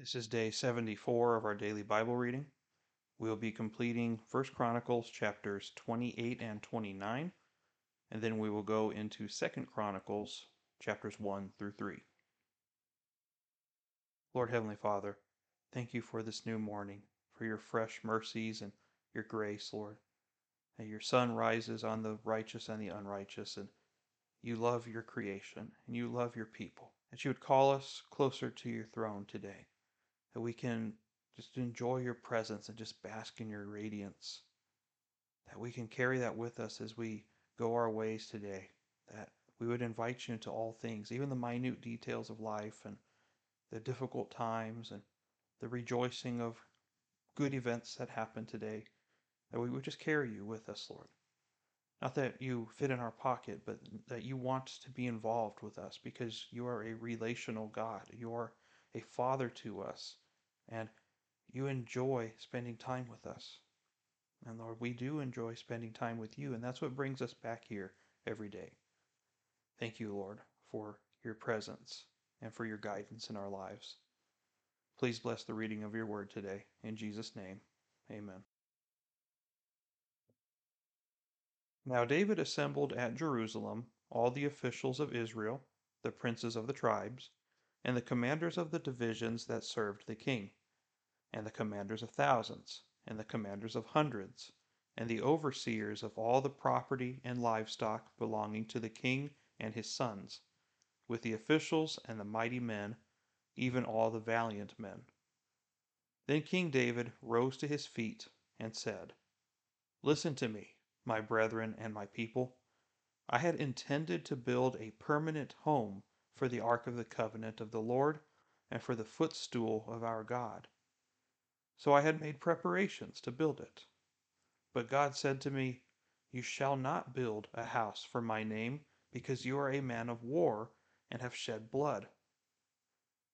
This is day 74 of our daily Bible reading. We'll be completing 1 Chronicles chapters 28 and 29, and then we will go into 2 Chronicles chapters 1 through 3. Lord Heavenly Father, thank you for this new morning, for your fresh mercies and your grace, Lord. And your sun rises on the righteous and the unrighteous, and you love your creation and you love your people. That you would call us closer to your throne today that we can just enjoy your presence and just bask in your radiance. That we can carry that with us as we go our ways today. That we would invite you into all things, even the minute details of life and the difficult times and the rejoicing of good events that happen today. That we would just carry you with us, Lord. Not that you fit in our pocket, but that you want to be involved with us because you are a relational God. You are a father to us, and you enjoy spending time with us. And Lord, we do enjoy spending time with you, and that's what brings us back here every day. Thank you, Lord, for your presence and for your guidance in our lives. Please bless the reading of your word today. In Jesus' name, amen. Now David assembled at Jerusalem all the officials of Israel, the princes of the tribes, and the commanders of the divisions that served the king, and the commanders of thousands, and the commanders of hundreds, and the overseers of all the property and livestock belonging to the king and his sons, with the officials and the mighty men, even all the valiant men. Then King David rose to his feet and said, Listen to me, my brethren and my people. I had intended to build a permanent home for the ark of the covenant of the Lord and for the footstool of our God. So I had made preparations to build it. But God said to me, You shall not build a house for my name, because you are a man of war and have shed blood.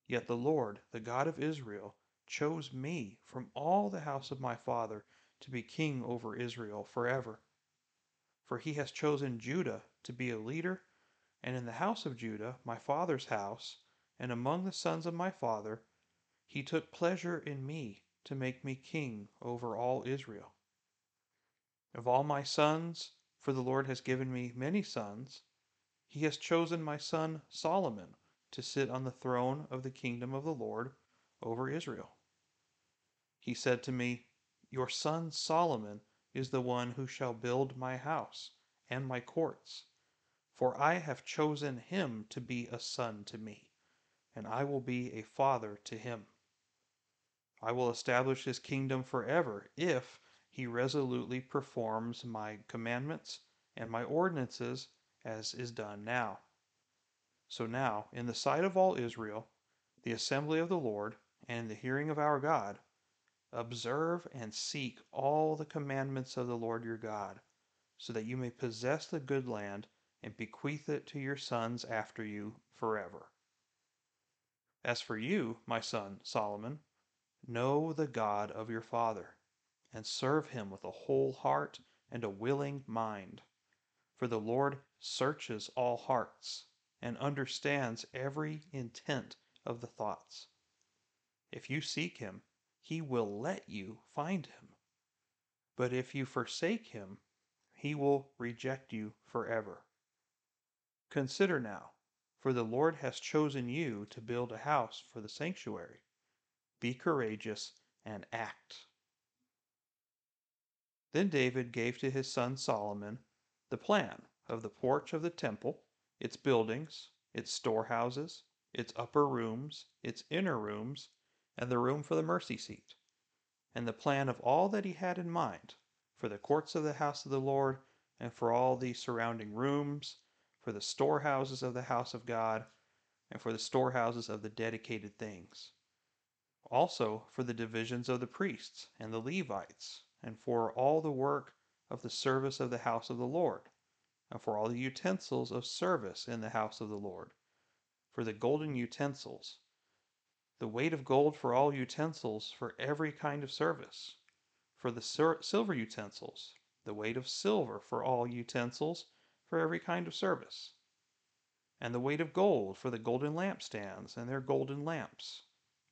Yet the Lord, the God of Israel, chose me from all the house of my father to be king over Israel forever. For he has chosen Judah to be a leader and in the house of Judah, my father's house, and among the sons of my father, he took pleasure in me to make me king over all Israel. Of all my sons, for the Lord has given me many sons, he has chosen my son Solomon to sit on the throne of the kingdom of the Lord over Israel. He said to me, Your son Solomon is the one who shall build my house and my courts for I have chosen him to be a son to me, and I will be a father to him. I will establish his kingdom forever if he resolutely performs my commandments and my ordinances as is done now. So now, in the sight of all Israel, the assembly of the Lord, and in the hearing of our God, observe and seek all the commandments of the Lord your God, so that you may possess the good land and bequeath it to your sons after you forever. As for you, my son Solomon, know the God of your father, and serve him with a whole heart and a willing mind. For the Lord searches all hearts and understands every intent of the thoughts. If you seek him, he will let you find him. But if you forsake him, he will reject you forever. Consider now, for the Lord has chosen you to build a house for the sanctuary. Be courageous and act. Then David gave to his son Solomon the plan of the porch of the temple, its buildings, its storehouses, its upper rooms, its inner rooms, and the room for the mercy seat, and the plan of all that he had in mind for the courts of the house of the Lord and for all the surrounding rooms for the storehouses of the house of God, and for the storehouses of the dedicated things. Also for the divisions of the priests and the Levites, and for all the work of the service of the house of the Lord, and for all the utensils of service in the house of the Lord, for the golden utensils, the weight of gold for all utensils for every kind of service, for the silver utensils, the weight of silver for all utensils for every kind of service, and the weight of gold for the golden lampstands and their golden lamps,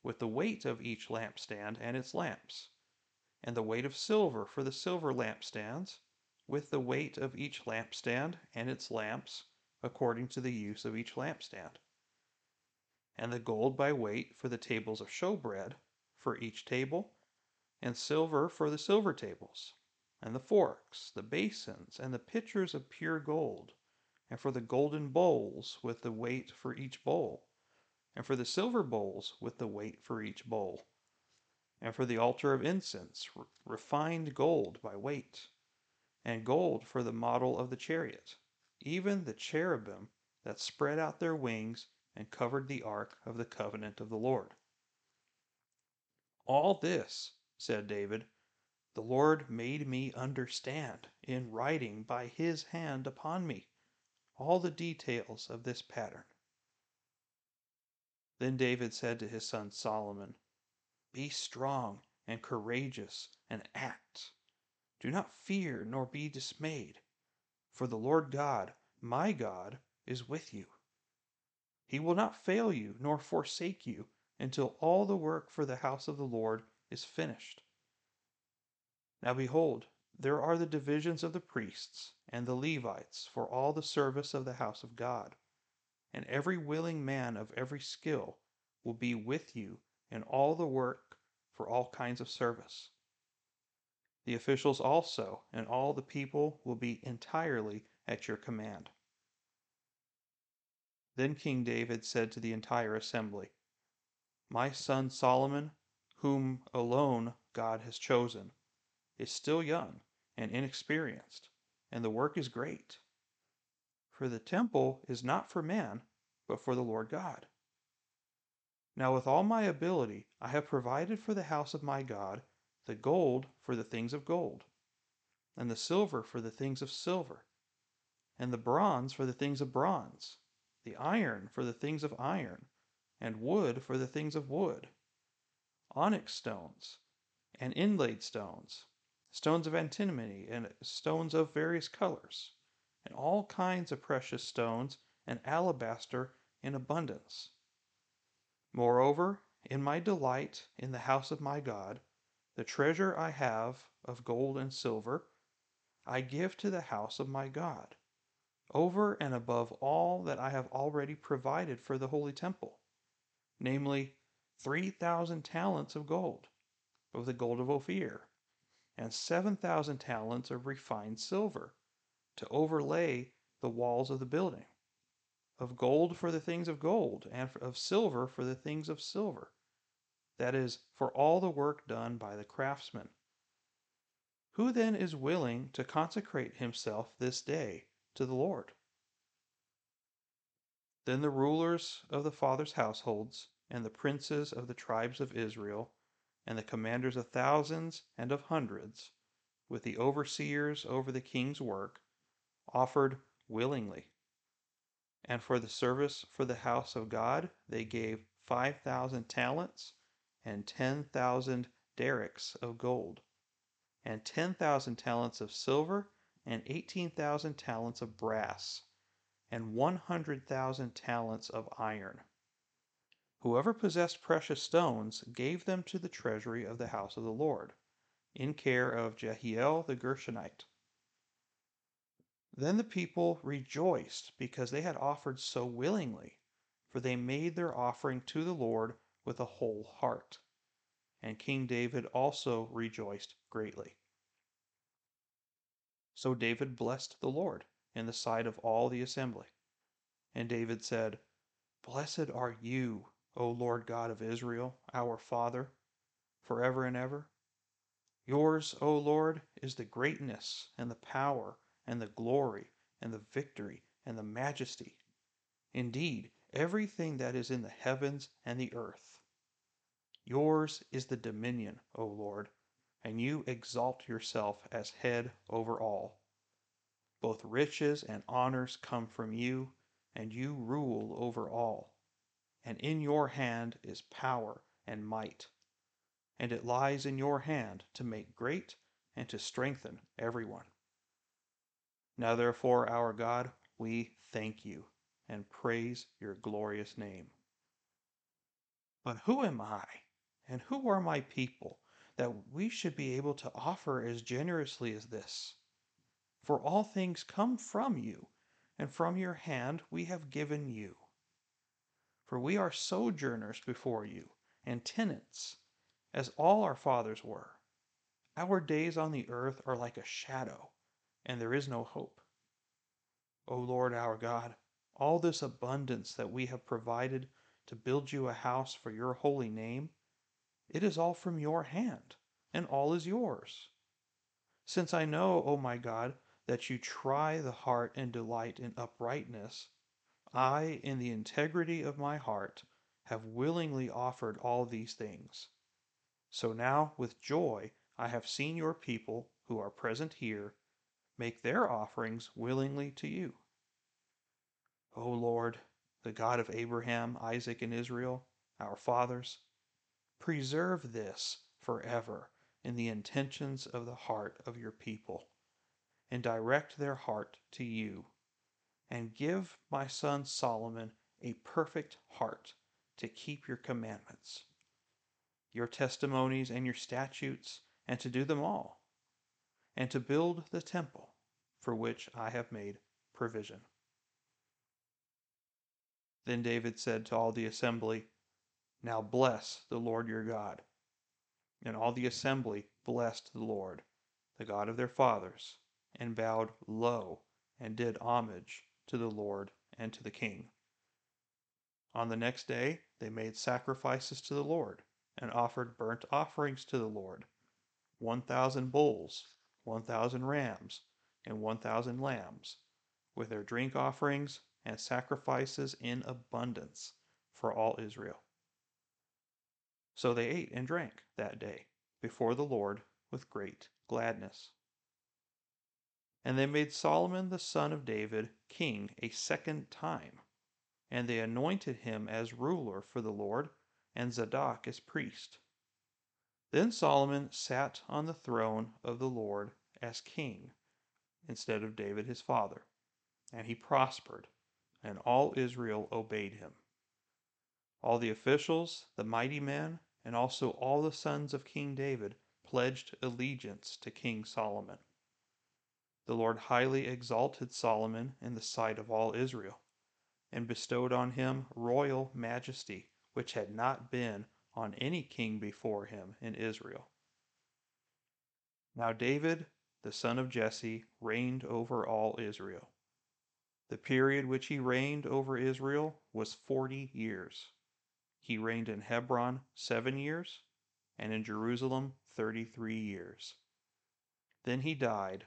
with the weight of each lampstand and its lamps, and the weight of silver for the silver lampstands, with the weight of each lampstand and its lamps, according to the use of each lampstand, and the gold by weight for the tables of showbread, for each table, and silver for the silver tables, and the forks, the basins, and the pitchers of pure gold, and for the golden bowls with the weight for each bowl and for the silver bowls with the weight for each bowl, and for the altar of incense, refined gold by weight, and gold for the model of the chariot, even the cherubim that spread out their wings and covered the ark of the covenant of the Lord. All this, said David, the Lord made me understand in writing by his hand upon me all the details of this pattern. Then David said to his son Solomon, Be strong and courageous and act. Do not fear nor be dismayed, for the Lord God, my God, is with you. He will not fail you nor forsake you until all the work for the house of the Lord is finished. Now behold, there are the divisions of the priests and the Levites for all the service of the house of God and every willing man of every skill will be with you in all the work for all kinds of service. The officials also and all the people will be entirely at your command. Then King David said to the entire assembly, My son Solomon, whom alone God has chosen, is still young and inexperienced, and the work is great. For the temple is not for man, but for the Lord God. Now, with all my ability, I have provided for the house of my God the gold for the things of gold, and the silver for the things of silver, and the bronze for the things of bronze, the iron for the things of iron, and wood for the things of wood, onyx stones, and inlaid stones, stones of antimony, and stones of various colors and all kinds of precious stones and alabaster in abundance. Moreover, in my delight in the house of my God, the treasure I have of gold and silver, I give to the house of my God, over and above all that I have already provided for the holy temple, namely, three thousand talents of gold, of the gold of Ophir, and seven thousand talents of refined silver to overlay the walls of the building, of gold for the things of gold, and of silver for the things of silver. That is, for all the work done by the craftsmen. Who then is willing to consecrate himself this day to the Lord? Then the rulers of the fathers' households, and the princes of the tribes of Israel, and the commanders of thousands and of hundreds, with the overseers over the king's work, offered willingly. And for the service for the house of God, they gave 5,000 talents and 10,000 darics of gold, and 10,000 talents of silver, and 18,000 talents of brass, and 100,000 talents of iron. Whoever possessed precious stones gave them to the treasury of the house of the Lord, in care of Jehiel the Gershonite. Then the people rejoiced because they had offered so willingly, for they made their offering to the Lord with a whole heart. And King David also rejoiced greatly. So David blessed the Lord in the sight of all the assembly. And David said, Blessed are you, O Lord God of Israel, our Father, forever and ever. Yours, O Lord, is the greatness and the power and the glory and the victory and the majesty. Indeed, everything that is in the heavens and the earth. Yours is the dominion, O Lord, and you exalt yourself as head over all. Both riches and honors come from you, and you rule over all. And in your hand is power and might. And it lies in your hand to make great and to strengthen everyone. Now, therefore, our God, we thank you and praise your glorious name. But who am I, and who are my people, that we should be able to offer as generously as this? For all things come from you, and from your hand we have given you. For we are sojourners before you, and tenants, as all our fathers were. Our days on the earth are like a shadow, and there is no hope. O Lord our God, all this abundance that we have provided to build you a house for your holy name, it is all from your hand, and all is yours. Since I know, O my God, that you try the heart and delight in uprightness, I, in the integrity of my heart, have willingly offered all these things. So now, with joy, I have seen your people, who are present here, make their offerings willingly to you. O Lord, the God of Abraham, Isaac, and Israel, our fathers, preserve this forever in the intentions of the heart of your people, and direct their heart to you, and give my son Solomon a perfect heart to keep your commandments, your testimonies, and your statutes, and to do them all, and to build the temple for which I have made provision. Then David said to all the assembly, Now bless the Lord your God. And all the assembly blessed the Lord, the God of their fathers, and bowed low and did homage to the Lord and to the king. On the next day they made sacrifices to the Lord, and offered burnt offerings to the Lord one thousand bulls, one thousand rams, and one thousand lambs, with their drink offerings and sacrifices in abundance for all Israel. So they ate and drank that day before the Lord with great gladness. And they made Solomon the son of David king a second time, and they anointed him as ruler for the Lord, and Zadok as priest. Then Solomon sat on the throne of the Lord as king, instead of David his father, and he prospered and all Israel obeyed him. All the officials, the mighty men, and also all the sons of King David pledged allegiance to King Solomon. The Lord highly exalted Solomon in the sight of all Israel, and bestowed on him royal majesty, which had not been on any king before him in Israel. Now David, the son of Jesse, reigned over all Israel. The period which he reigned over Israel was forty years. He reigned in Hebron seven years, and in Jerusalem thirty three years. Then he died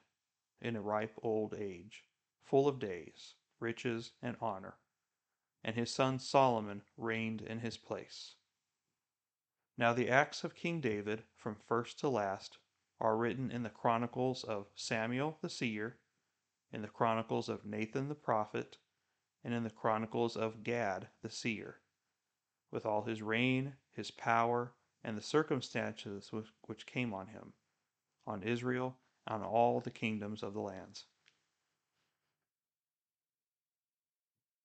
in a ripe old age, full of days, riches, and honor, and his son Solomon reigned in his place. Now the acts of King David, from first to last, are written in the chronicles of Samuel the seer in the chronicles of Nathan the prophet, and in the chronicles of Gad the seer, with all his reign, his power, and the circumstances which came on him, on Israel, on all the kingdoms of the lands.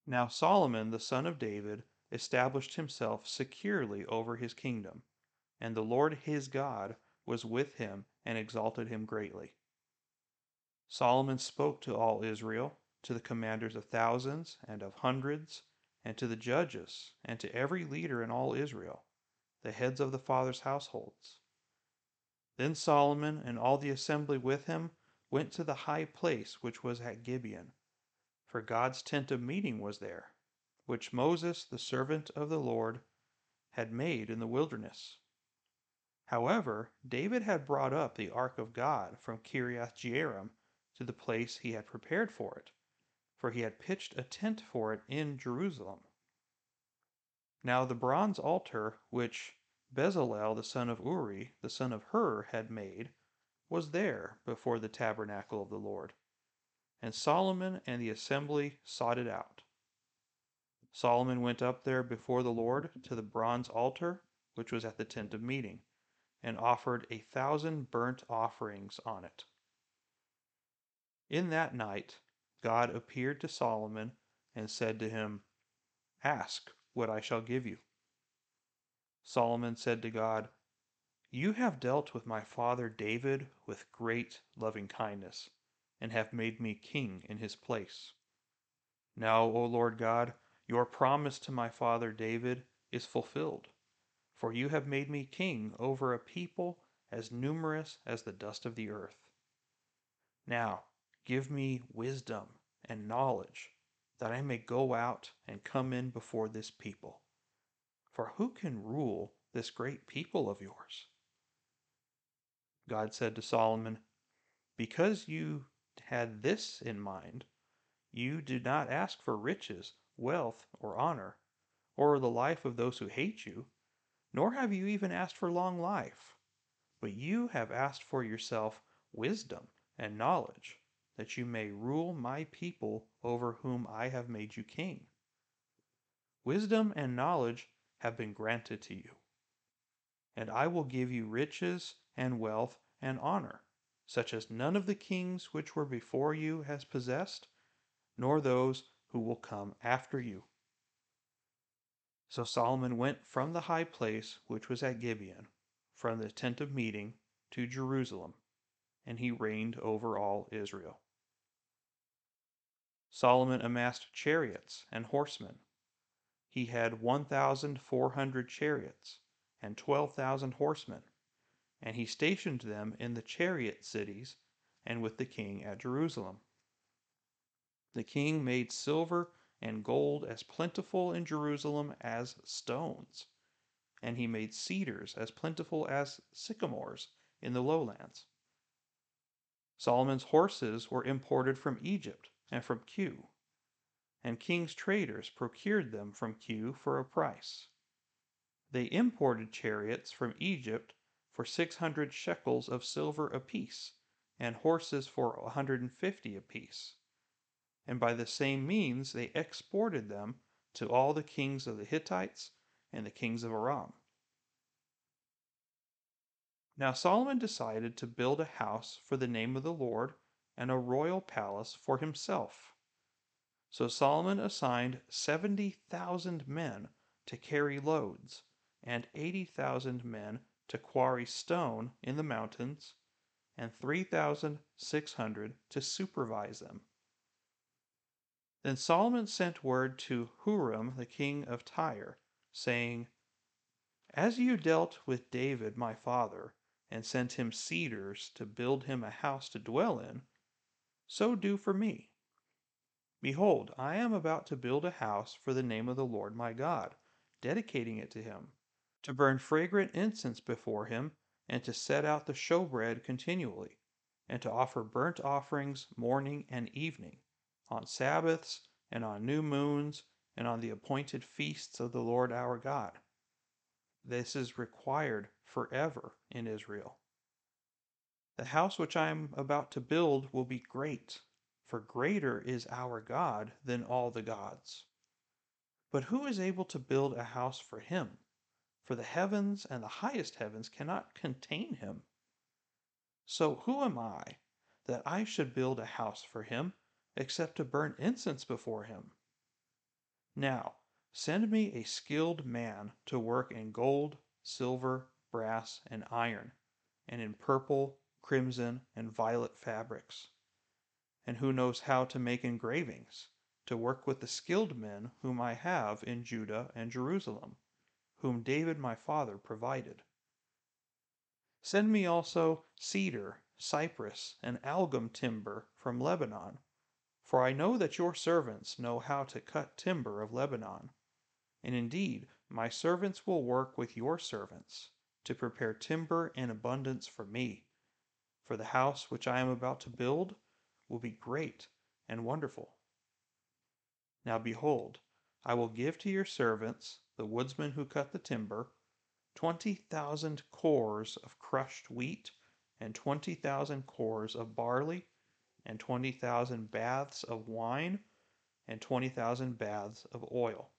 Now Solomon the son of David established himself securely over his kingdom, and the Lord his God was with him and exalted him greatly. Solomon spoke to all Israel, to the commanders of thousands and of hundreds, and to the judges, and to every leader in all Israel, the heads of the fathers' households. Then Solomon and all the assembly with him went to the high place which was at Gibeon, for God's tent of meeting was there, which Moses, the servant of the Lord, had made in the wilderness. However, David had brought up the ark of God from Kiriath Jearim to the place he had prepared for it, for he had pitched a tent for it in Jerusalem. Now the bronze altar which Bezalel the son of Uri, the son of Hur, had made, was there before the tabernacle of the Lord. And Solomon and the assembly sought it out. Solomon went up there before the Lord to the bronze altar which was at the tent of meeting, and offered a thousand burnt offerings on it. In that night God appeared to Solomon and said to him, Ask what I shall give you. Solomon said to God, You have dealt with my father David with great loving kindness, and have made me king in his place. Now, O Lord God, your promise to my father David is fulfilled, for you have made me king over a people as numerous as the dust of the earth. Now, give me wisdom and knowledge, that I may go out and come in before this people. For who can rule this great people of yours? God said to Solomon, Because you had this in mind, you do not ask for riches, wealth, or honor, or the life of those who hate you, nor have you even asked for long life, but you have asked for yourself wisdom and knowledge, that you may rule my people over whom I have made you king. Wisdom and knowledge have been granted to you, and I will give you riches and wealth and honor, such as none of the kings which were before you has possessed nor those who will come after you. So Solomon went from the high place which was at Gibeon, from the tent of meeting, to Jerusalem, and he reigned over all Israel. Solomon amassed chariots and horsemen. He had 1,400 chariots and 12,000 horsemen, and he stationed them in the chariot cities and with the king at Jerusalem. The king made silver and gold as plentiful in Jerusalem as stones, and he made cedars as plentiful as sycamores in the lowlands. Solomon's horses were imported from Egypt and from Kue, and king's traders procured them from Kue for a price. They imported chariots from Egypt for 600 shekels of silver apiece, and horses for a 150 apiece and by the same means they exported them to all the kings of the Hittites and the kings of Aram. Now Solomon decided to build a house for the name of the Lord and a royal palace for himself. So Solomon assigned 70,000 men to carry loads and 80,000 men to quarry stone in the mountains and 3,600 to supervise them. Then Solomon sent word to Huram the king of Tyre, saying, As you dealt with David my father, and sent him cedars to build him a house to dwell in, so do for me. Behold, I am about to build a house for the name of the Lord my God, dedicating it to him, to burn fragrant incense before him, and to set out the showbread continually, and to offer burnt offerings morning and evening on Sabbaths, and on new moons, and on the appointed feasts of the Lord our God. This is required forever in Israel. The house which I am about to build will be great, for greater is our God than all the gods. But who is able to build a house for him? For the heavens and the highest heavens cannot contain him. So who am I that I should build a house for him? Except to burn incense before him. Now, send me a skilled man to work in gold, silver, brass, and iron, and in purple, crimson, and violet fabrics, and who knows how to make engravings, to work with the skilled men whom I have in Judah and Jerusalem, whom David my father provided. Send me also cedar, cypress, and algum timber from Lebanon for I know that your servants know how to cut timber of Lebanon. And indeed, my servants will work with your servants to prepare timber in abundance for me. For the house which I am about to build will be great and wonderful. Now behold, I will give to your servants, the woodsmen who cut the timber, twenty thousand kors of crushed wheat, and twenty thousand kors of barley, and 20,000 baths of wine, and 20,000 baths of oil.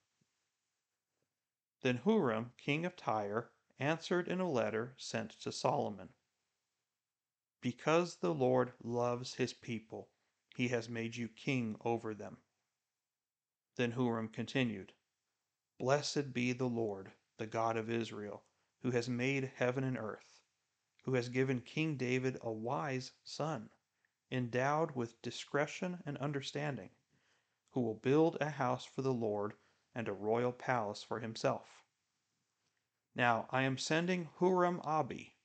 Then Huram, king of Tyre, answered in a letter sent to Solomon Because the Lord loves his people, he has made you king over them. Then Huram continued Blessed be the Lord, the God of Israel, who has made heaven and earth, who has given King David a wise son, endowed with discretion and understanding, who will build a house for the Lord and a royal palace for himself. Now I am sending Huram Abi,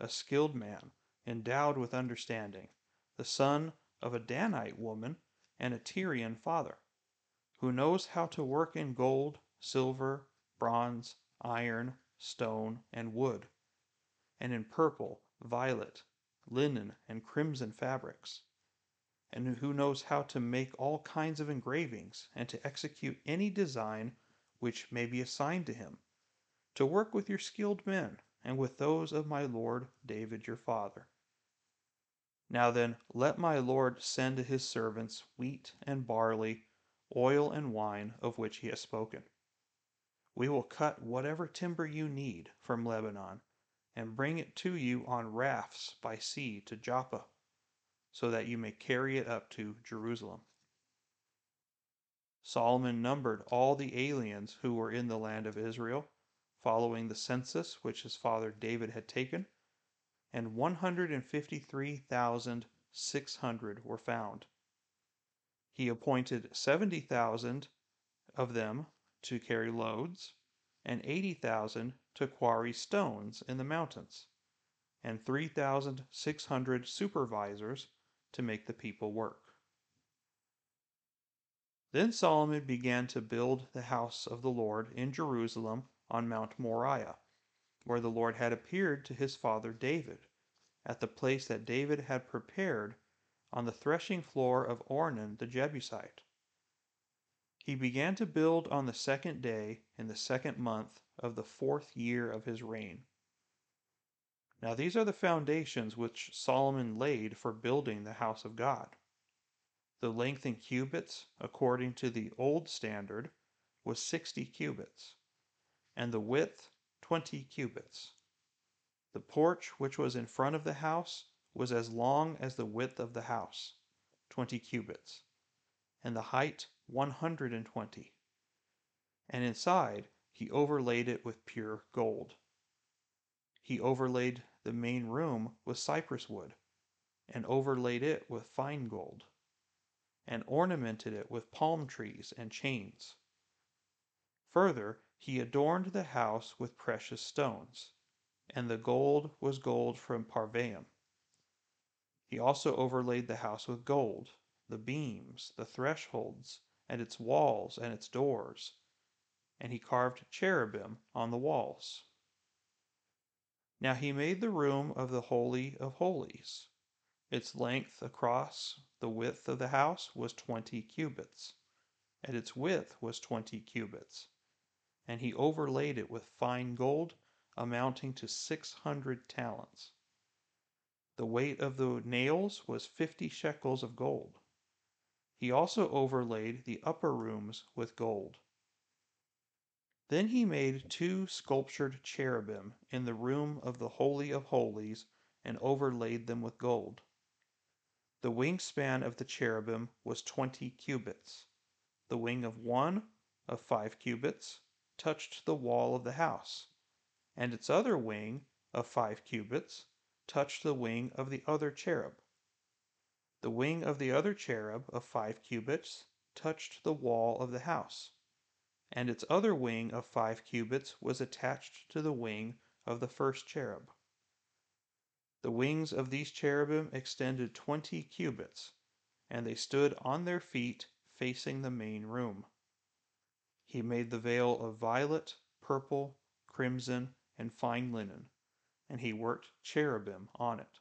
a skilled man, endowed with understanding, the son of a Danite woman and a Tyrian father, who knows how to work in gold, silver, bronze, iron, stone, and wood, and in purple, violet, linen, and crimson fabrics, and who knows how to make all kinds of engravings and to execute any design which may be assigned to him, to work with your skilled men and with those of my lord David your father. Now then, let my lord send to his servants wheat and barley, oil and wine, of which he has spoken. We will cut whatever timber you need from Lebanon, and bring it to you on rafts by sea to Joppa, so that you may carry it up to Jerusalem. Solomon numbered all the aliens who were in the land of Israel, following the census which his father David had taken and 153,600 were found. He appointed 70,000 of them to carry loads, and 80,000 to quarry stones in the mountains, and 3,600 supervisors to make the people work. Then Solomon began to build the house of the Lord in Jerusalem on Mount Moriah where the Lord had appeared to his father David, at the place that David had prepared on the threshing floor of Ornan the Jebusite. He began to build on the second day in the second month of the fourth year of his reign. Now these are the foundations which Solomon laid for building the house of God. The length in cubits, according to the old standard, was sixty cubits, and the width twenty cubits. The porch which was in front of the house was as long as the width of the house, twenty cubits, and the height one hundred and twenty. And inside he overlaid it with pure gold. He overlaid the main room with cypress wood, and overlaid it with fine gold, and ornamented it with palm trees and chains. Further, he adorned the house with precious stones, and the gold was gold from Parvaim. He also overlaid the house with gold, the beams, the thresholds, and its walls and its doors, and he carved cherubim on the walls. Now he made the room of the Holy of Holies. Its length across the width of the house was twenty cubits, and its width was twenty cubits and he overlaid it with fine gold amounting to six hundred talents. The weight of the nails was fifty shekels of gold. He also overlaid the upper rooms with gold. Then he made two sculptured cherubim in the room of the Holy of Holies and overlaid them with gold. The wingspan of the cherubim was twenty cubits, the wing of one of five cubits, touched the wall of the house, and its other wing, of five cubits, touched the wing of the other cherub. The wing of the other cherub, of five cubits, touched the wall of the house, and its other wing of five cubits was attached to the wing of the first cherub. The wings of these cherubim extended twenty cubits, and they stood on their feet facing the main room. He made the veil of violet, purple, crimson, and fine linen, and he worked cherubim on it.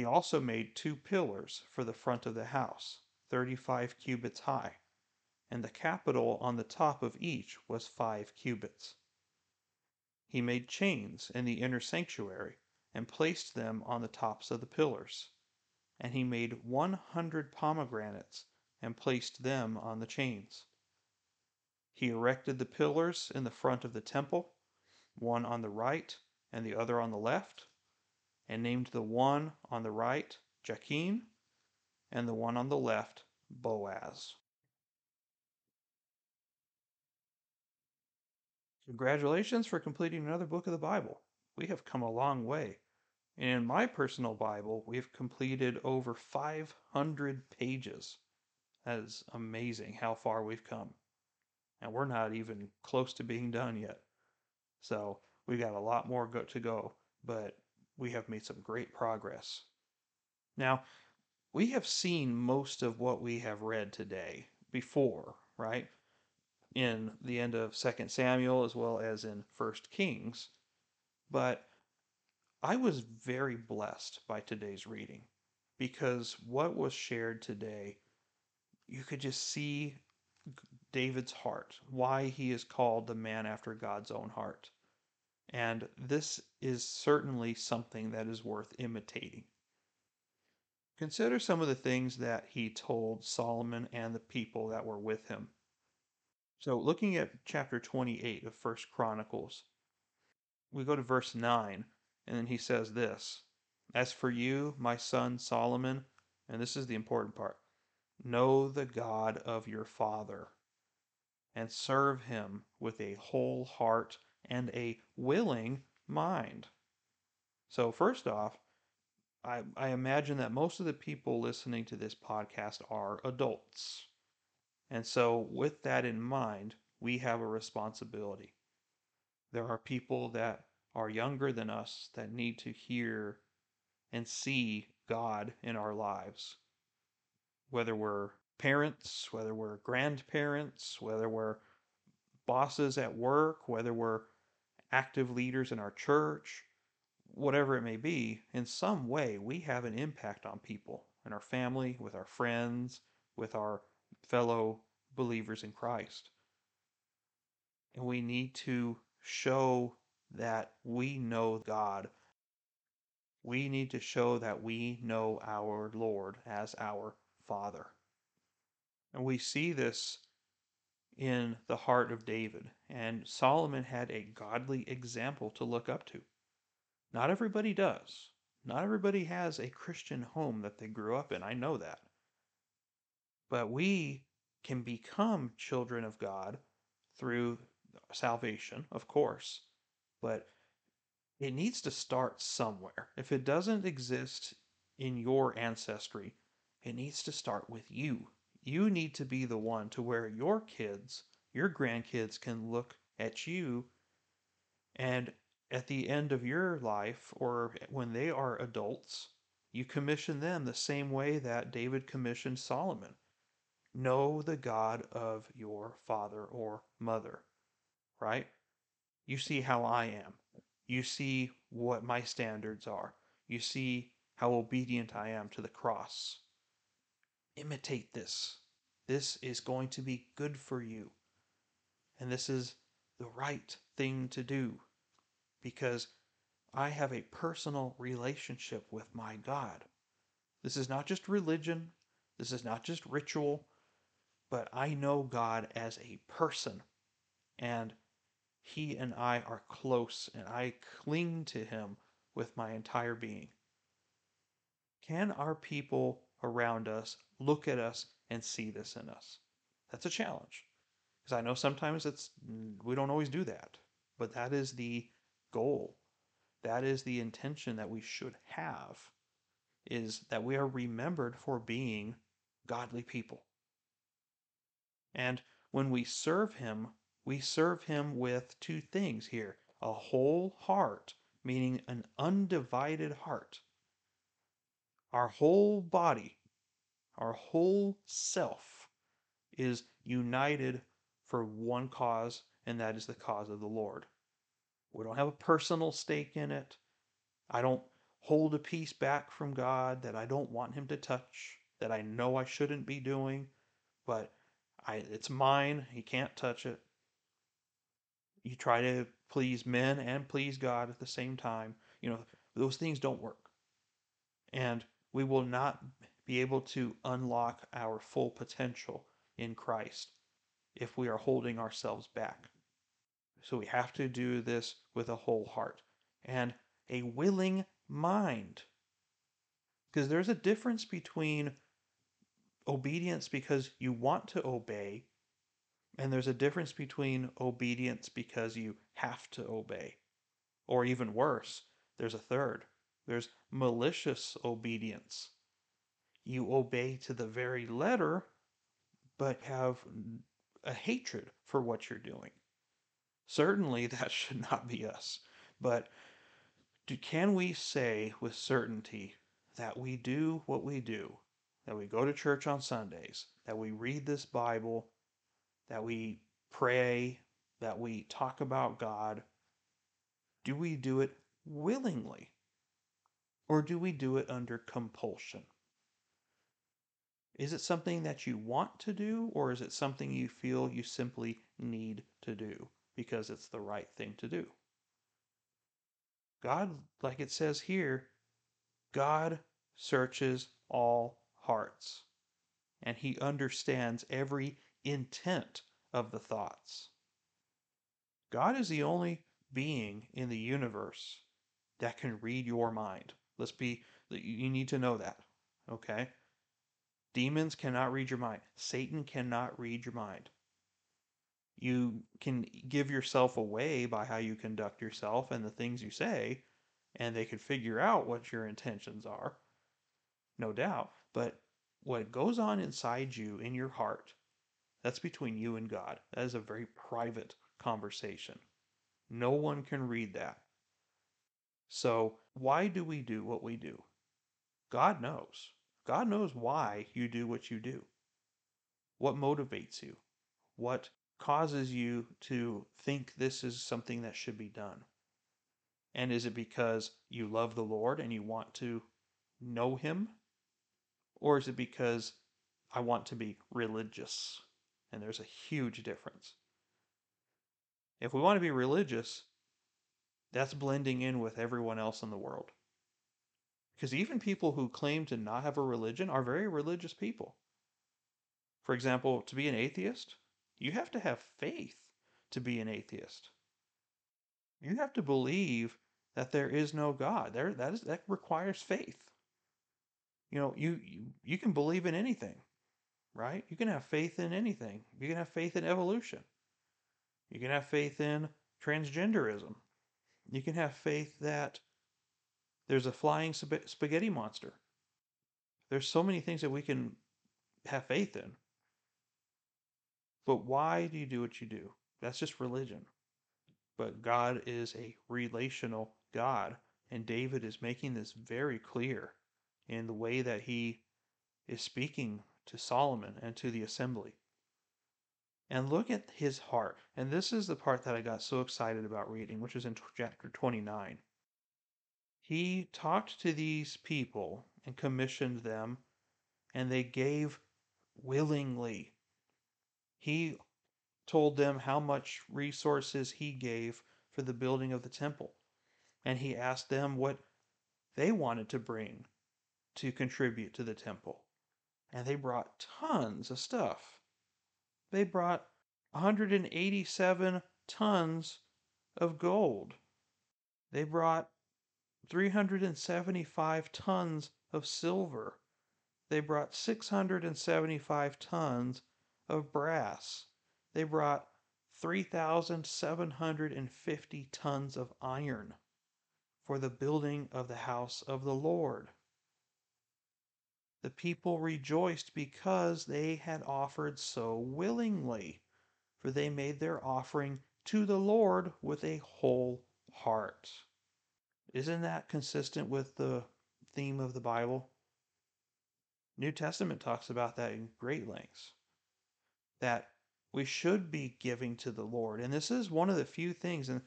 He also made two pillars for the front of the house, thirty five cubits high, and the capital on the top of each was five cubits. He made chains in the inner sanctuary and placed them on the tops of the pillars. And he made one hundred pomegranates and placed them on the chains. He erected the pillars in the front of the temple, one on the right and the other on the left, and named the one on the right Jachin, and the one on the left Boaz. Congratulations for completing another book of the Bible. We have come a long way. And In my personal Bible, we've completed over 500 pages. That is amazing how far we've come. And we're not even close to being done yet. So we've got a lot more go- to go, but we have made some great progress. Now, we have seen most of what we have read today before, right? In the end of 2nd Samuel as well as in 1st Kings. But I was very blessed by today's reading because what was shared today, you could just see David's heart, why he is called the man after God's own heart. And this is certainly something that is worth imitating. Consider some of the things that he told Solomon and the people that were with him. So, looking at chapter 28 of First Chronicles, we go to verse 9, and then he says this As for you, my son Solomon, and this is the important part know the God of your father, and serve him with a whole heart and a willing mind. So, first off, I, I imagine that most of the people listening to this podcast are adults. And so, with that in mind, we have a responsibility. There are people that are younger than us that need to hear and see God in our lives. Whether we're parents, whether we're grandparents, whether we're bosses at work, whether we're active leaders in our church, whatever it may be, in some way we have an impact on people in our family, with our friends, with our fellow believers in Christ. And we need to show that we know God. We need to show that we know our Lord as our Father. And we see this in the heart of David. And Solomon had a godly example to look up to. Not everybody does. Not everybody has a Christian home that they grew up in. I know that. But we can become children of God through salvation, of course. But it needs to start somewhere. If it doesn't exist in your ancestry, it needs to start with you. You need to be the one to where your kids, your grandkids can look at you and at the end of your life or when they are adults, you commission them the same way that David commissioned Solomon. Know the God of your father or mother, right? You see how I am. You see what my standards are. You see how obedient I am to the cross. Imitate this. This is going to be good for you. And this is the right thing to do because I have a personal relationship with my God. This is not just religion, this is not just ritual, but I know God as a person. And He and I are close, and I cling to Him with my entire being. Can our people around us look at us and see this in us? That's a challenge. Because I know sometimes it's we don't always do that. But that is the goal. That is the intention that we should have is that we are remembered for being godly people. And when we serve him, we serve him with two things here a whole heart, meaning an undivided heart. Our whole body, our whole self is united for one cause, and that is the cause of the Lord. We don't have a personal stake in it. I don't hold a piece back from God that I don't want Him to touch, that I know I shouldn't be doing, but I, it's mine. He can't touch it. You try to please men and please God at the same time. You know, those things don't work. And we will not be able to unlock our full potential in Christ if we are holding ourselves back. So we have to do this with a whole heart and a willing mind. Because there's a difference between obedience because you want to obey And there's a difference between obedience because you have to obey, or even worse, there's a third. There's malicious obedience. You obey to the very letter, but have a hatred for what you're doing. Certainly, that should not be us. But do, can we say with certainty that we do what we do, that we go to church on Sundays, that we read this Bible, that we pray, that we talk about God, do we do it willingly? Or do we do it under compulsion? Is it something that you want to do, or is it something you feel you simply need to do because it's the right thing to do? God, like it says here, God searches all hearts, and he understands every intent of the thoughts. God is the only being in the universe that can read your mind. Let's be, you need to know that, okay? Demons cannot read your mind. Satan cannot read your mind. You can give yourself away by how you conduct yourself and the things you say, and they can figure out what your intentions are, no doubt. But what goes on inside you in your heart, that's between you and God. That is a very private conversation. No one can read that. So, why do we do what we do? God knows. God knows why you do what you do. What motivates you? What causes you to think this is something that should be done? And is it because you love the Lord and you want to know Him? Or is it because I want to be religious? And there's a huge difference. If we want to be religious, that's blending in with everyone else in the world. Because even people who claim to not have a religion are very religious people. For example, to be an atheist, you have to have faith to be an atheist. You have to believe that there is no God. There that is that requires faith. You know, you, you you can believe in anything, right? You can have faith in anything. You can have faith in evolution. You can have faith in transgenderism. You can have faith that there's a flying spaghetti monster. There's so many things that we can have faith in. But why do you do what you do? That's just religion. But God is a relational God. And David is making this very clear in the way that he is speaking to Solomon and to the assembly. And look at his heart. And this is the part that I got so excited about reading, which is in chapter 29. He talked to these people and commissioned them, and they gave willingly. He told them how much resources he gave for the building of the temple. And he asked them what they wanted to bring to contribute to the temple. And they brought tons of stuff. They brought 187 tons of gold. They brought 375 tons of silver. They brought 675 tons of brass. They brought 3,750 tons of iron for the building of the house of the Lord. The people rejoiced because they had offered so willingly, for they made their offering to the Lord with a whole heart. Isn't that consistent with the theme of the Bible? New Testament talks about that in great lengths. That we should be giving to the Lord. And this is one of the few things, and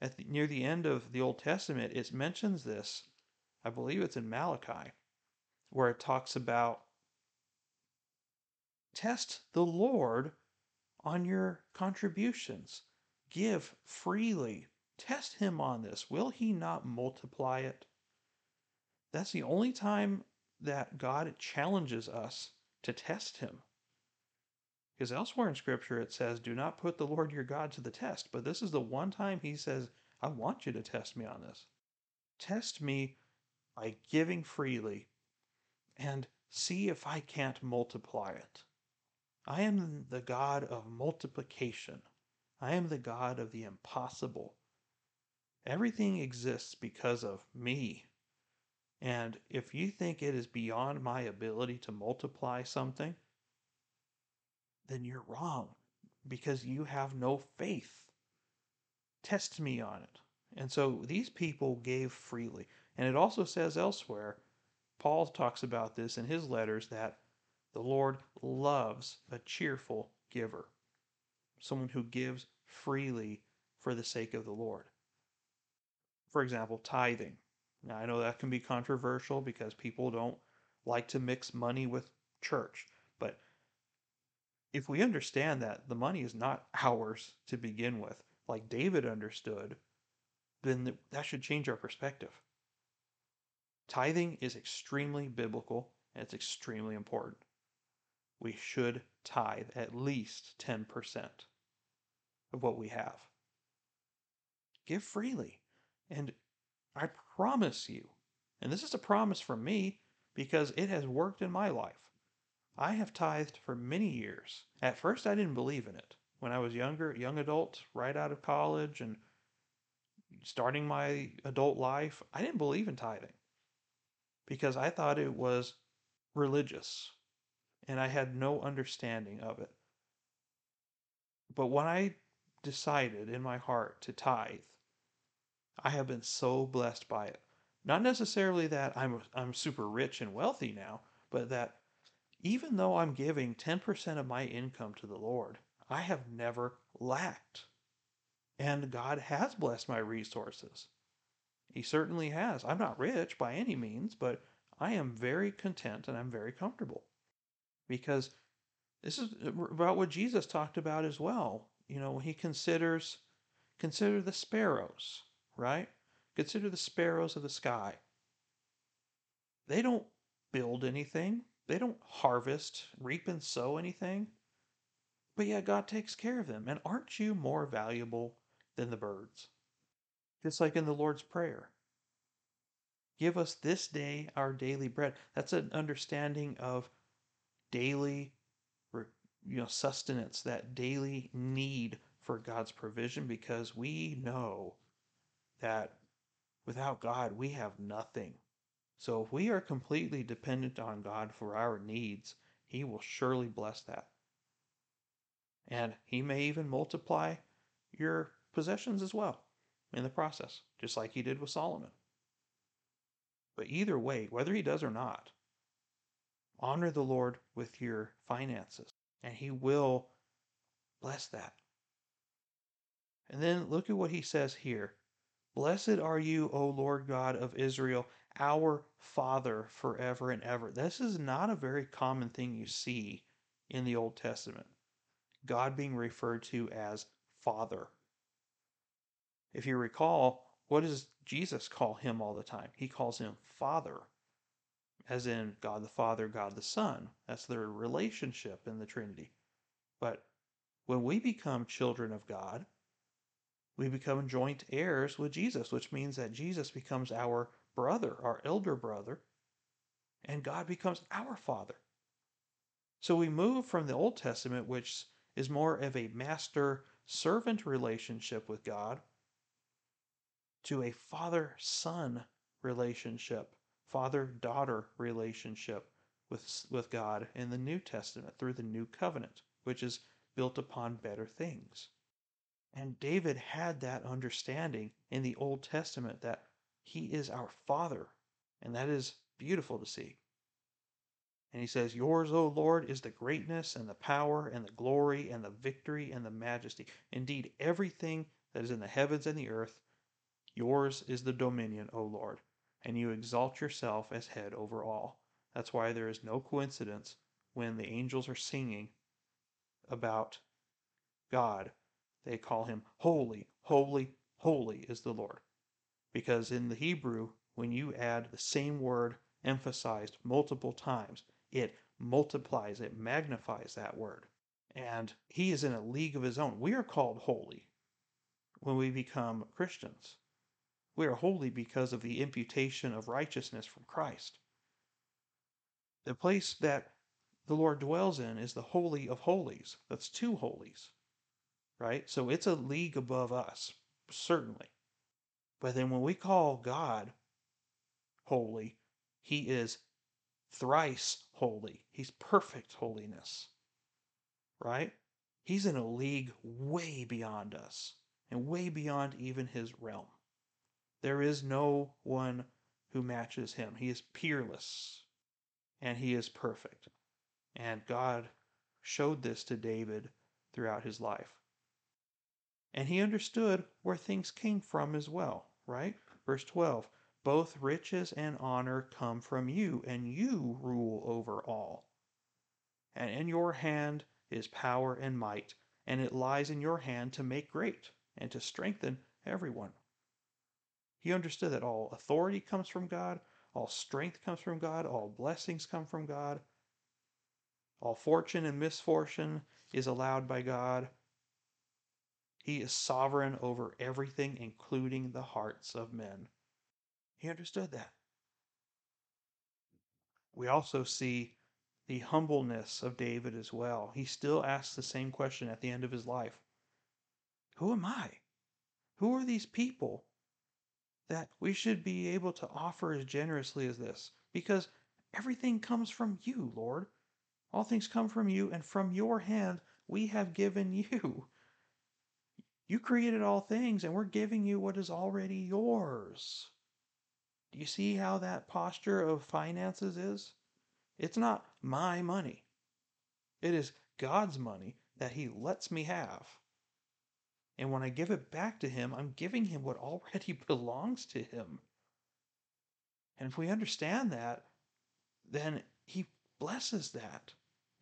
at the, near the end of the Old Testament, it mentions this. I believe it's in Malachi, where it talks about test the Lord on your contributions, give freely, test Him on this. Will He not multiply it? That's the only time that God challenges us to test Him. Because elsewhere in Scripture it says, Do not put the Lord your God to the test. But this is the one time he says, I want you to test me on this. Test me by giving freely and see if I can't multiply it. I am the God of multiplication. I am the God of the impossible. Everything exists because of me. And if you think it is beyond my ability to multiply something, then you're wrong because you have no faith. Test me on it. And so these people gave freely. And it also says elsewhere, Paul talks about this in his letters, that the Lord loves a cheerful giver, someone who gives freely for the sake of the Lord. For example, tithing. Now, I know that can be controversial because people don't like to mix money with church, but if we understand that the money is not ours to begin with, like David understood, then that should change our perspective. Tithing is extremely biblical and it's extremely important. We should tithe at least 10% of what we have. Give freely. And I promise you, and this is a promise from me because it has worked in my life. I have tithed for many years. At first, I didn't believe in it. When I was younger, young adult, right out of college and starting my adult life, I didn't believe in tithing because I thought it was religious and I had no understanding of it. But when I decided in my heart to tithe, I have been so blessed by it. Not necessarily that I'm I'm super rich and wealthy now, but that even though I'm giving 10% of my income to the Lord, I have never lacked. And God has blessed my resources. He certainly has. I'm not rich by any means, but I am very content and I'm very comfortable. Because this is uh, about what Jesus talked about as well. You know, when he considers consider the sparrows, right? Consider the sparrows of the sky. They don't build anything. They don't harvest, reap and sow anything. But yet God takes care of them. And aren't you more valuable than the birds? Just like in the Lord's Prayer. Give us this day our daily bread. That's an understanding of daily you know sustenance, that daily need for God's provision because we know that without God we have nothing. So if we are completely dependent on God for our needs, he will surely bless that. And he may even multiply your possessions as well in the process, just like he did with Solomon. But either way, whether he does or not, honor the Lord with your finances, and he will bless that. And then look at what he says here Blessed are you, O Lord God of Israel, our Father forever and ever. This is not a very common thing you see in the Old Testament. God being referred to as Father. If you recall, what does Jesus call him all the time? He calls him Father, as in God the Father, God the Son. That's their relationship in the Trinity. But when we become children of God, we become joint heirs with Jesus, which means that Jesus becomes our brother, our elder brother, and God becomes our father. So we move from the Old Testament, which is more of a master servant relationship with God, to a father son relationship, father daughter relationship with, with God in the New Testament through the new covenant, which is built upon better things. And David had that understanding in the Old Testament that he is our Father. And that is beautiful to see. And he says, Yours, O Lord, is the greatness and the power and the glory and the victory and the majesty. Indeed, everything that is in the heavens and the earth, yours is the dominion, O Lord, and you exalt yourself as head over all. That's why there is no coincidence when the angels are singing about God they call him holy, holy, holy is the Lord. Because in the Hebrew, when you add the same word emphasized multiple times, it multiplies, it magnifies that word. And he is in a league of his own. We are called holy when we become Christians. We are holy because of the imputation of righteousness from Christ. The place that the Lord dwells in is the Holy of Holies. That's two holies, right? So it's a league above us, certainly. But then when we call God holy, he is thrice holy. He's perfect holiness, right? He's in a league way beyond us and way beyond even his realm. There is no one who matches him. He is peerless and he is perfect. And God showed this to David throughout his life. And he understood where things came from as well, right? Verse 12 Both riches and honor come from you, and you rule over all. And in your hand is power and might, and it lies in your hand to make great and to strengthen everyone. He understood that all authority comes from God, all strength comes from God, all blessings come from God, all fortune and misfortune is allowed by God. He is sovereign over everything, including the hearts of men. He understood that. We also see the humbleness of David as well. He still asks the same question at the end of his life Who am I? Who are these people that we should be able to offer as generously as this? Because everything comes from you, Lord. All things come from you, and from your hand we have given you. You created all things, and we're giving you what is already yours. Do you see how that posture of finances is? It's not my money, it is God's money that He lets me have. And when I give it back to Him, I'm giving Him what already belongs to Him. And if we understand that, then He blesses that.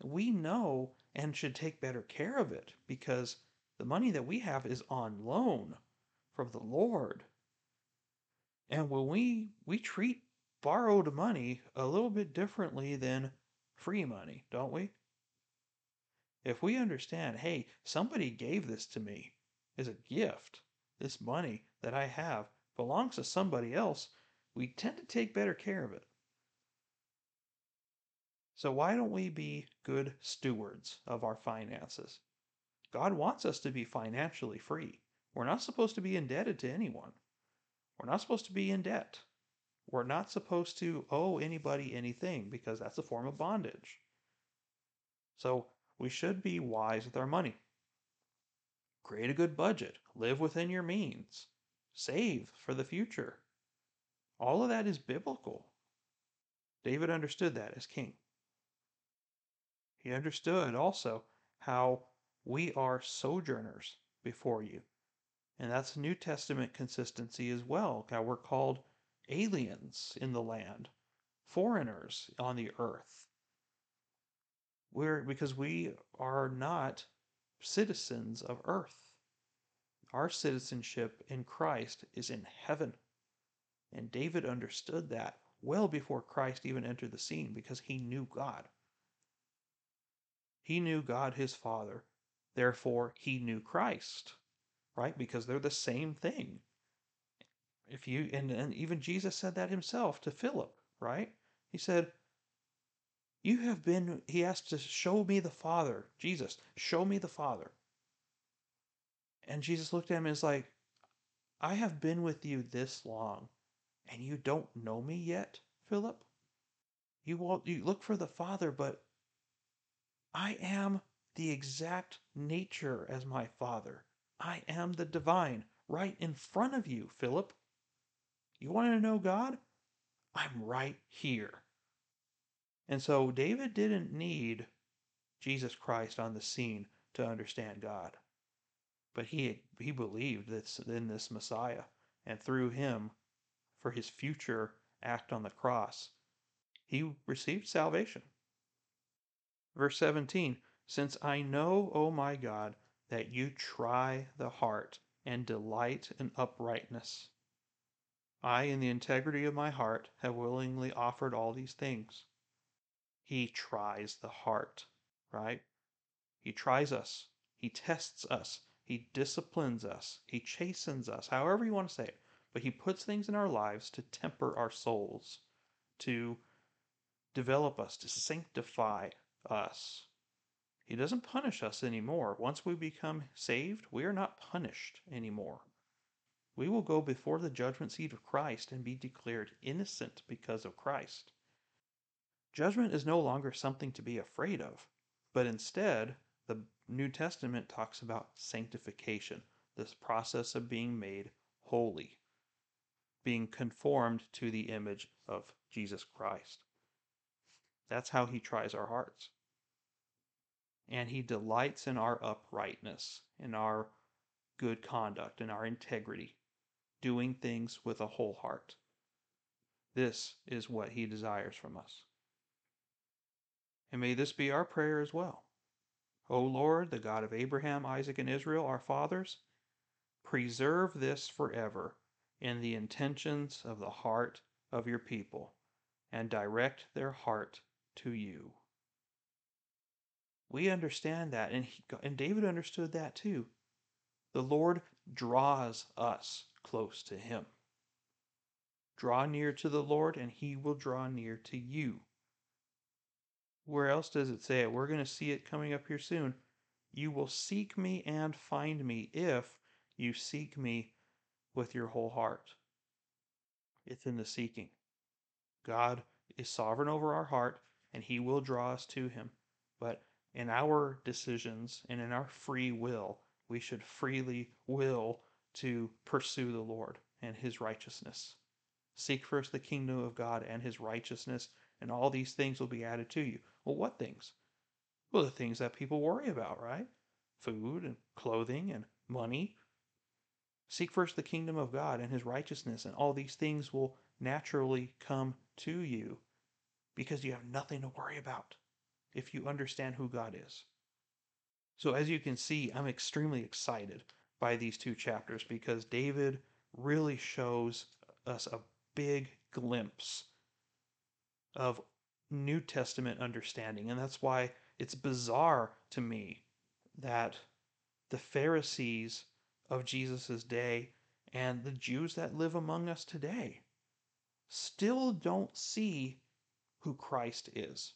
We know and should take better care of it because the money that we have is on loan from the Lord. And when we we treat borrowed money a little bit differently than free money, don't we? If we understand, hey, somebody gave this to me as a gift, this money that I have belongs to somebody else, we tend to take better care of it. So, why don't we be good stewards of our finances? God wants us to be financially free. We're not supposed to be indebted to anyone. We're not supposed to be in debt. We're not supposed to owe anybody anything because that's a form of bondage. So we should be wise with our money. Create a good budget, live within your means, save for the future. All of that is biblical. David understood that as king. He understood also how we are sojourners before you. And that's New Testament consistency as well. How we're called aliens in the land, foreigners on the earth. We're because we are not citizens of earth. Our citizenship in Christ is in heaven. And David understood that well before Christ even entered the scene because he knew God. He knew God his Father. Therefore, he knew Christ, right? Because they're the same thing. If you and, and even Jesus said that himself to Philip, right? He said, You have been, he asked to show me the Father. Jesus, show me the Father. And Jesus looked at him and was like, I have been with you this long, and you don't know me yet, Philip? You will you look for the Father, but I am the exact nature as my Father. I am the divine right in front of you, Philip. You want to know God? I'm right here. And so David didn't need Jesus Christ on the scene to understand God. But he he believed this in this Messiah, and through him, for his future act on the cross, he received salvation. Verse 17 Since I know, O my God, that you try the heart and delight in uprightness, I, in the integrity of my heart, have willingly offered all these things. He tries the heart, right? He tries us. He tests us. He disciplines us. He chastens us, however you want to say it. But He puts things in our lives to temper our souls, to develop us, to sanctify us. He doesn't punish us anymore. Once we become saved, we are not punished anymore. We will go before the judgment seat of Christ and be declared innocent because of Christ. Judgment is no longer something to be afraid of, but instead, the New Testament talks about sanctification, this process of being made holy, being conformed to the image of Jesus Christ. That's how he tries our hearts. And he delights in our uprightness, in our good conduct, in our integrity, doing things with a whole heart. This is what he desires from us. And may this be our prayer as well. O Lord, the God of Abraham, Isaac, and Israel, our fathers, preserve this forever in the intentions of the heart of your people, and direct their heart to you. We understand that, and, he, and David understood that too. The Lord draws us close to him. Draw near to the Lord, and he will draw near to you. Where else does it say it? We're going to see it coming up here soon. You will seek me and find me if you seek me with your whole heart. It's in the seeking. God is sovereign over our heart, and he will draw us to him. But in our decisions and in our free will, we should freely will to pursue the Lord and his righteousness. Seek first the kingdom of God and his righteousness, and all these things will be added to you. Well, what things? Well, the things that people worry about, right? Food and clothing and money. Seek first the kingdom of God and his righteousness, and all these things will naturally come to you because you have nothing to worry about if you understand who God is. So, as you can see, I'm extremely excited by these two chapters because David really shows us a big glimpse of New Testament understanding. And that's why it's bizarre to me that the Pharisees of Jesus' day and the Jews that live among us today still don't see who Christ is.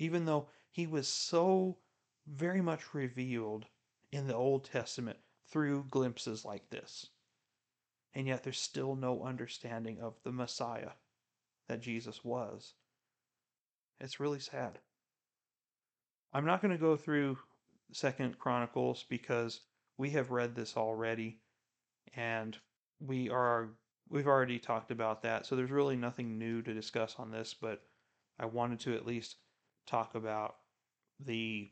Even though he was so very much revealed in the Old Testament through glimpses like this. And yet there's still no understanding of the Messiah that Jesus was. It's really sad. I'm not going to go through Second Chronicles because we have read this already and we are we've already talked about that. So there's really nothing new to discuss on this, but I wanted to at least talk about the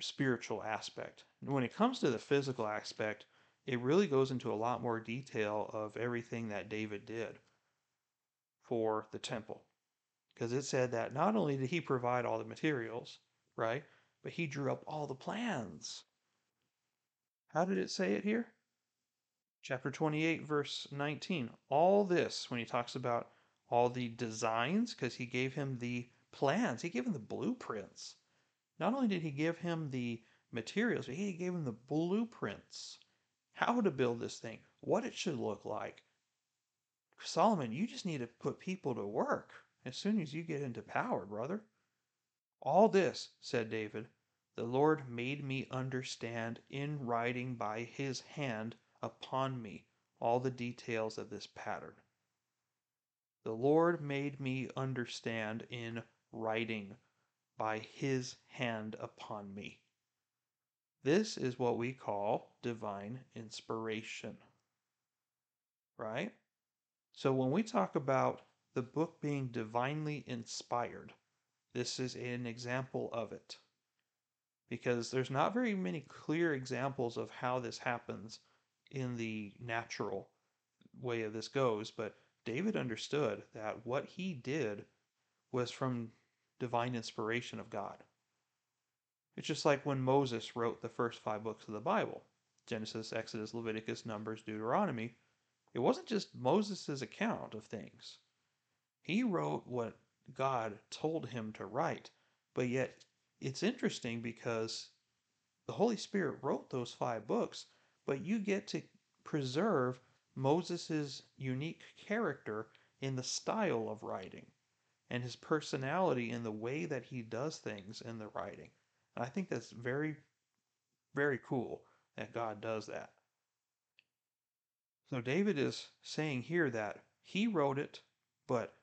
spiritual aspect. When it comes to the physical aspect, it really goes into a lot more detail of everything that David did for the temple. Because it said that not only did he provide all the materials, right, but he drew up all the plans. How did it say it here? Chapter 28, verse 19. All this, when he talks about all the designs, because he gave him the plans, he gave him the blueprints. Not only did he give him the materials, but he gave him the blueprints. How to build this thing, what it should look like, Solomon, you just need to put people to work as soon as you get into power, brother. All this, said David, the Lord made me understand in writing by his hand upon me all the details of this pattern. The Lord made me understand in writing by his hand upon me. This is what we call divine inspiration. Right? So when we talk about the book being divinely inspired, this is an example of it. Because there's not very many clear examples of how this happens in the natural way of this goes, but David understood that what he did was from divine inspiration of God. It's just like when Moses wrote the first five books of the Bible Genesis, Exodus, Leviticus, Numbers, Deuteronomy. It wasn't just Moses' account of things. He wrote what God told him to write, but yet it's interesting because the Holy Spirit wrote those five books, but you get to preserve Moses' unique character in the style of writing. And his personality in the way that he does things in the writing. And I think that's very, very cool that God does that. So David is saying here that he wrote it, but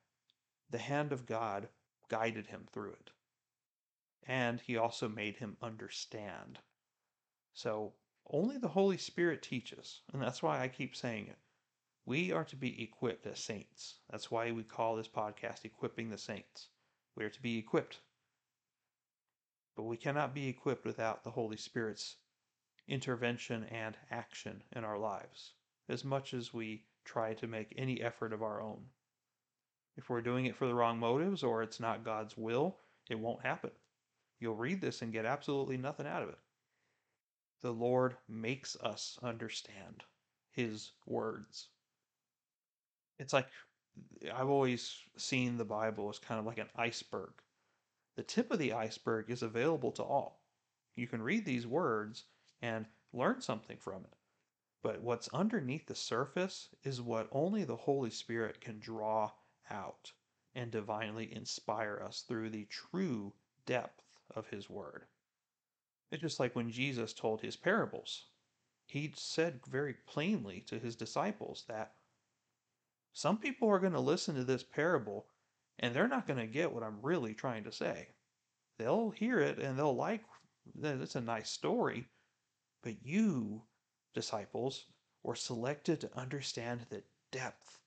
the hand of God guided him through it. And he also made him understand. So only the Holy Spirit teaches, and that's why I keep saying it. We are to be equipped as saints. That's why we call this podcast Equipping the Saints. We are to be equipped. But we cannot be equipped without the Holy Spirit's intervention and action in our lives, as much as we try to make any effort of our own. If we're doing it for the wrong motives or it's not God's will, it won't happen. You'll read this and get absolutely nothing out of it. The Lord makes us understand His words. It's like uh, I've always seen the Bible as kind of like an iceberg. The tip of the iceberg is available to all. You can read these words and learn something from it. But what's underneath the surface is what only the Holy Spirit can draw out and divinely inspire us through the true depth of His Word. It's just like when Jesus told his parables. He said very plainly to his disciples that some people are going to listen to this parable and they're not going to get what I'm really trying to say. They'll hear it and they'll like that it's a nice story, but you, disciples, were selected to understand the depth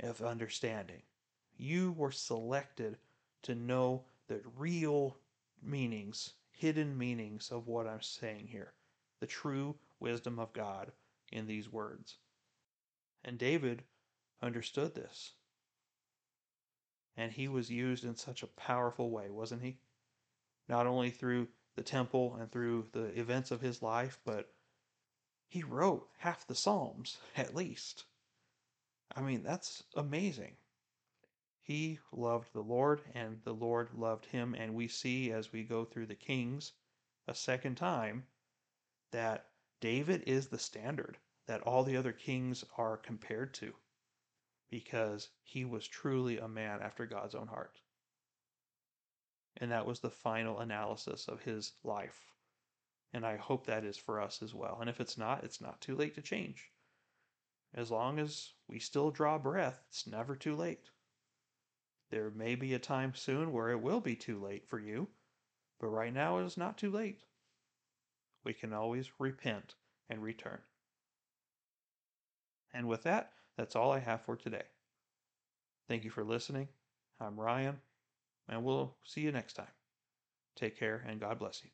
of understanding. You were selected to know the real meanings, hidden meanings of what I'm saying here, the true wisdom of God in these words. And David understood this. And he was used in such a powerful way, wasn't he? Not only through the temple and through the events of his life, but he wrote half the Psalms, at least. I mean, that's amazing. He loved the Lord, and the Lord loved him. And we see as we go through the Kings a second time that David is the standard that all the other kings are compared to because he was truly a man after God's own heart. And that was the final analysis of his life. And I hope that is for us as well. And if it's not, it's not too late to change. As long as we still draw breath, it's never too late. There may be a time soon where it will be too late for you, but right now it is not too late. We can always repent and return. And with that, that's all I have for today. Thank you for listening. I'm Ryan, and we'll see you next time. Take care and God bless you.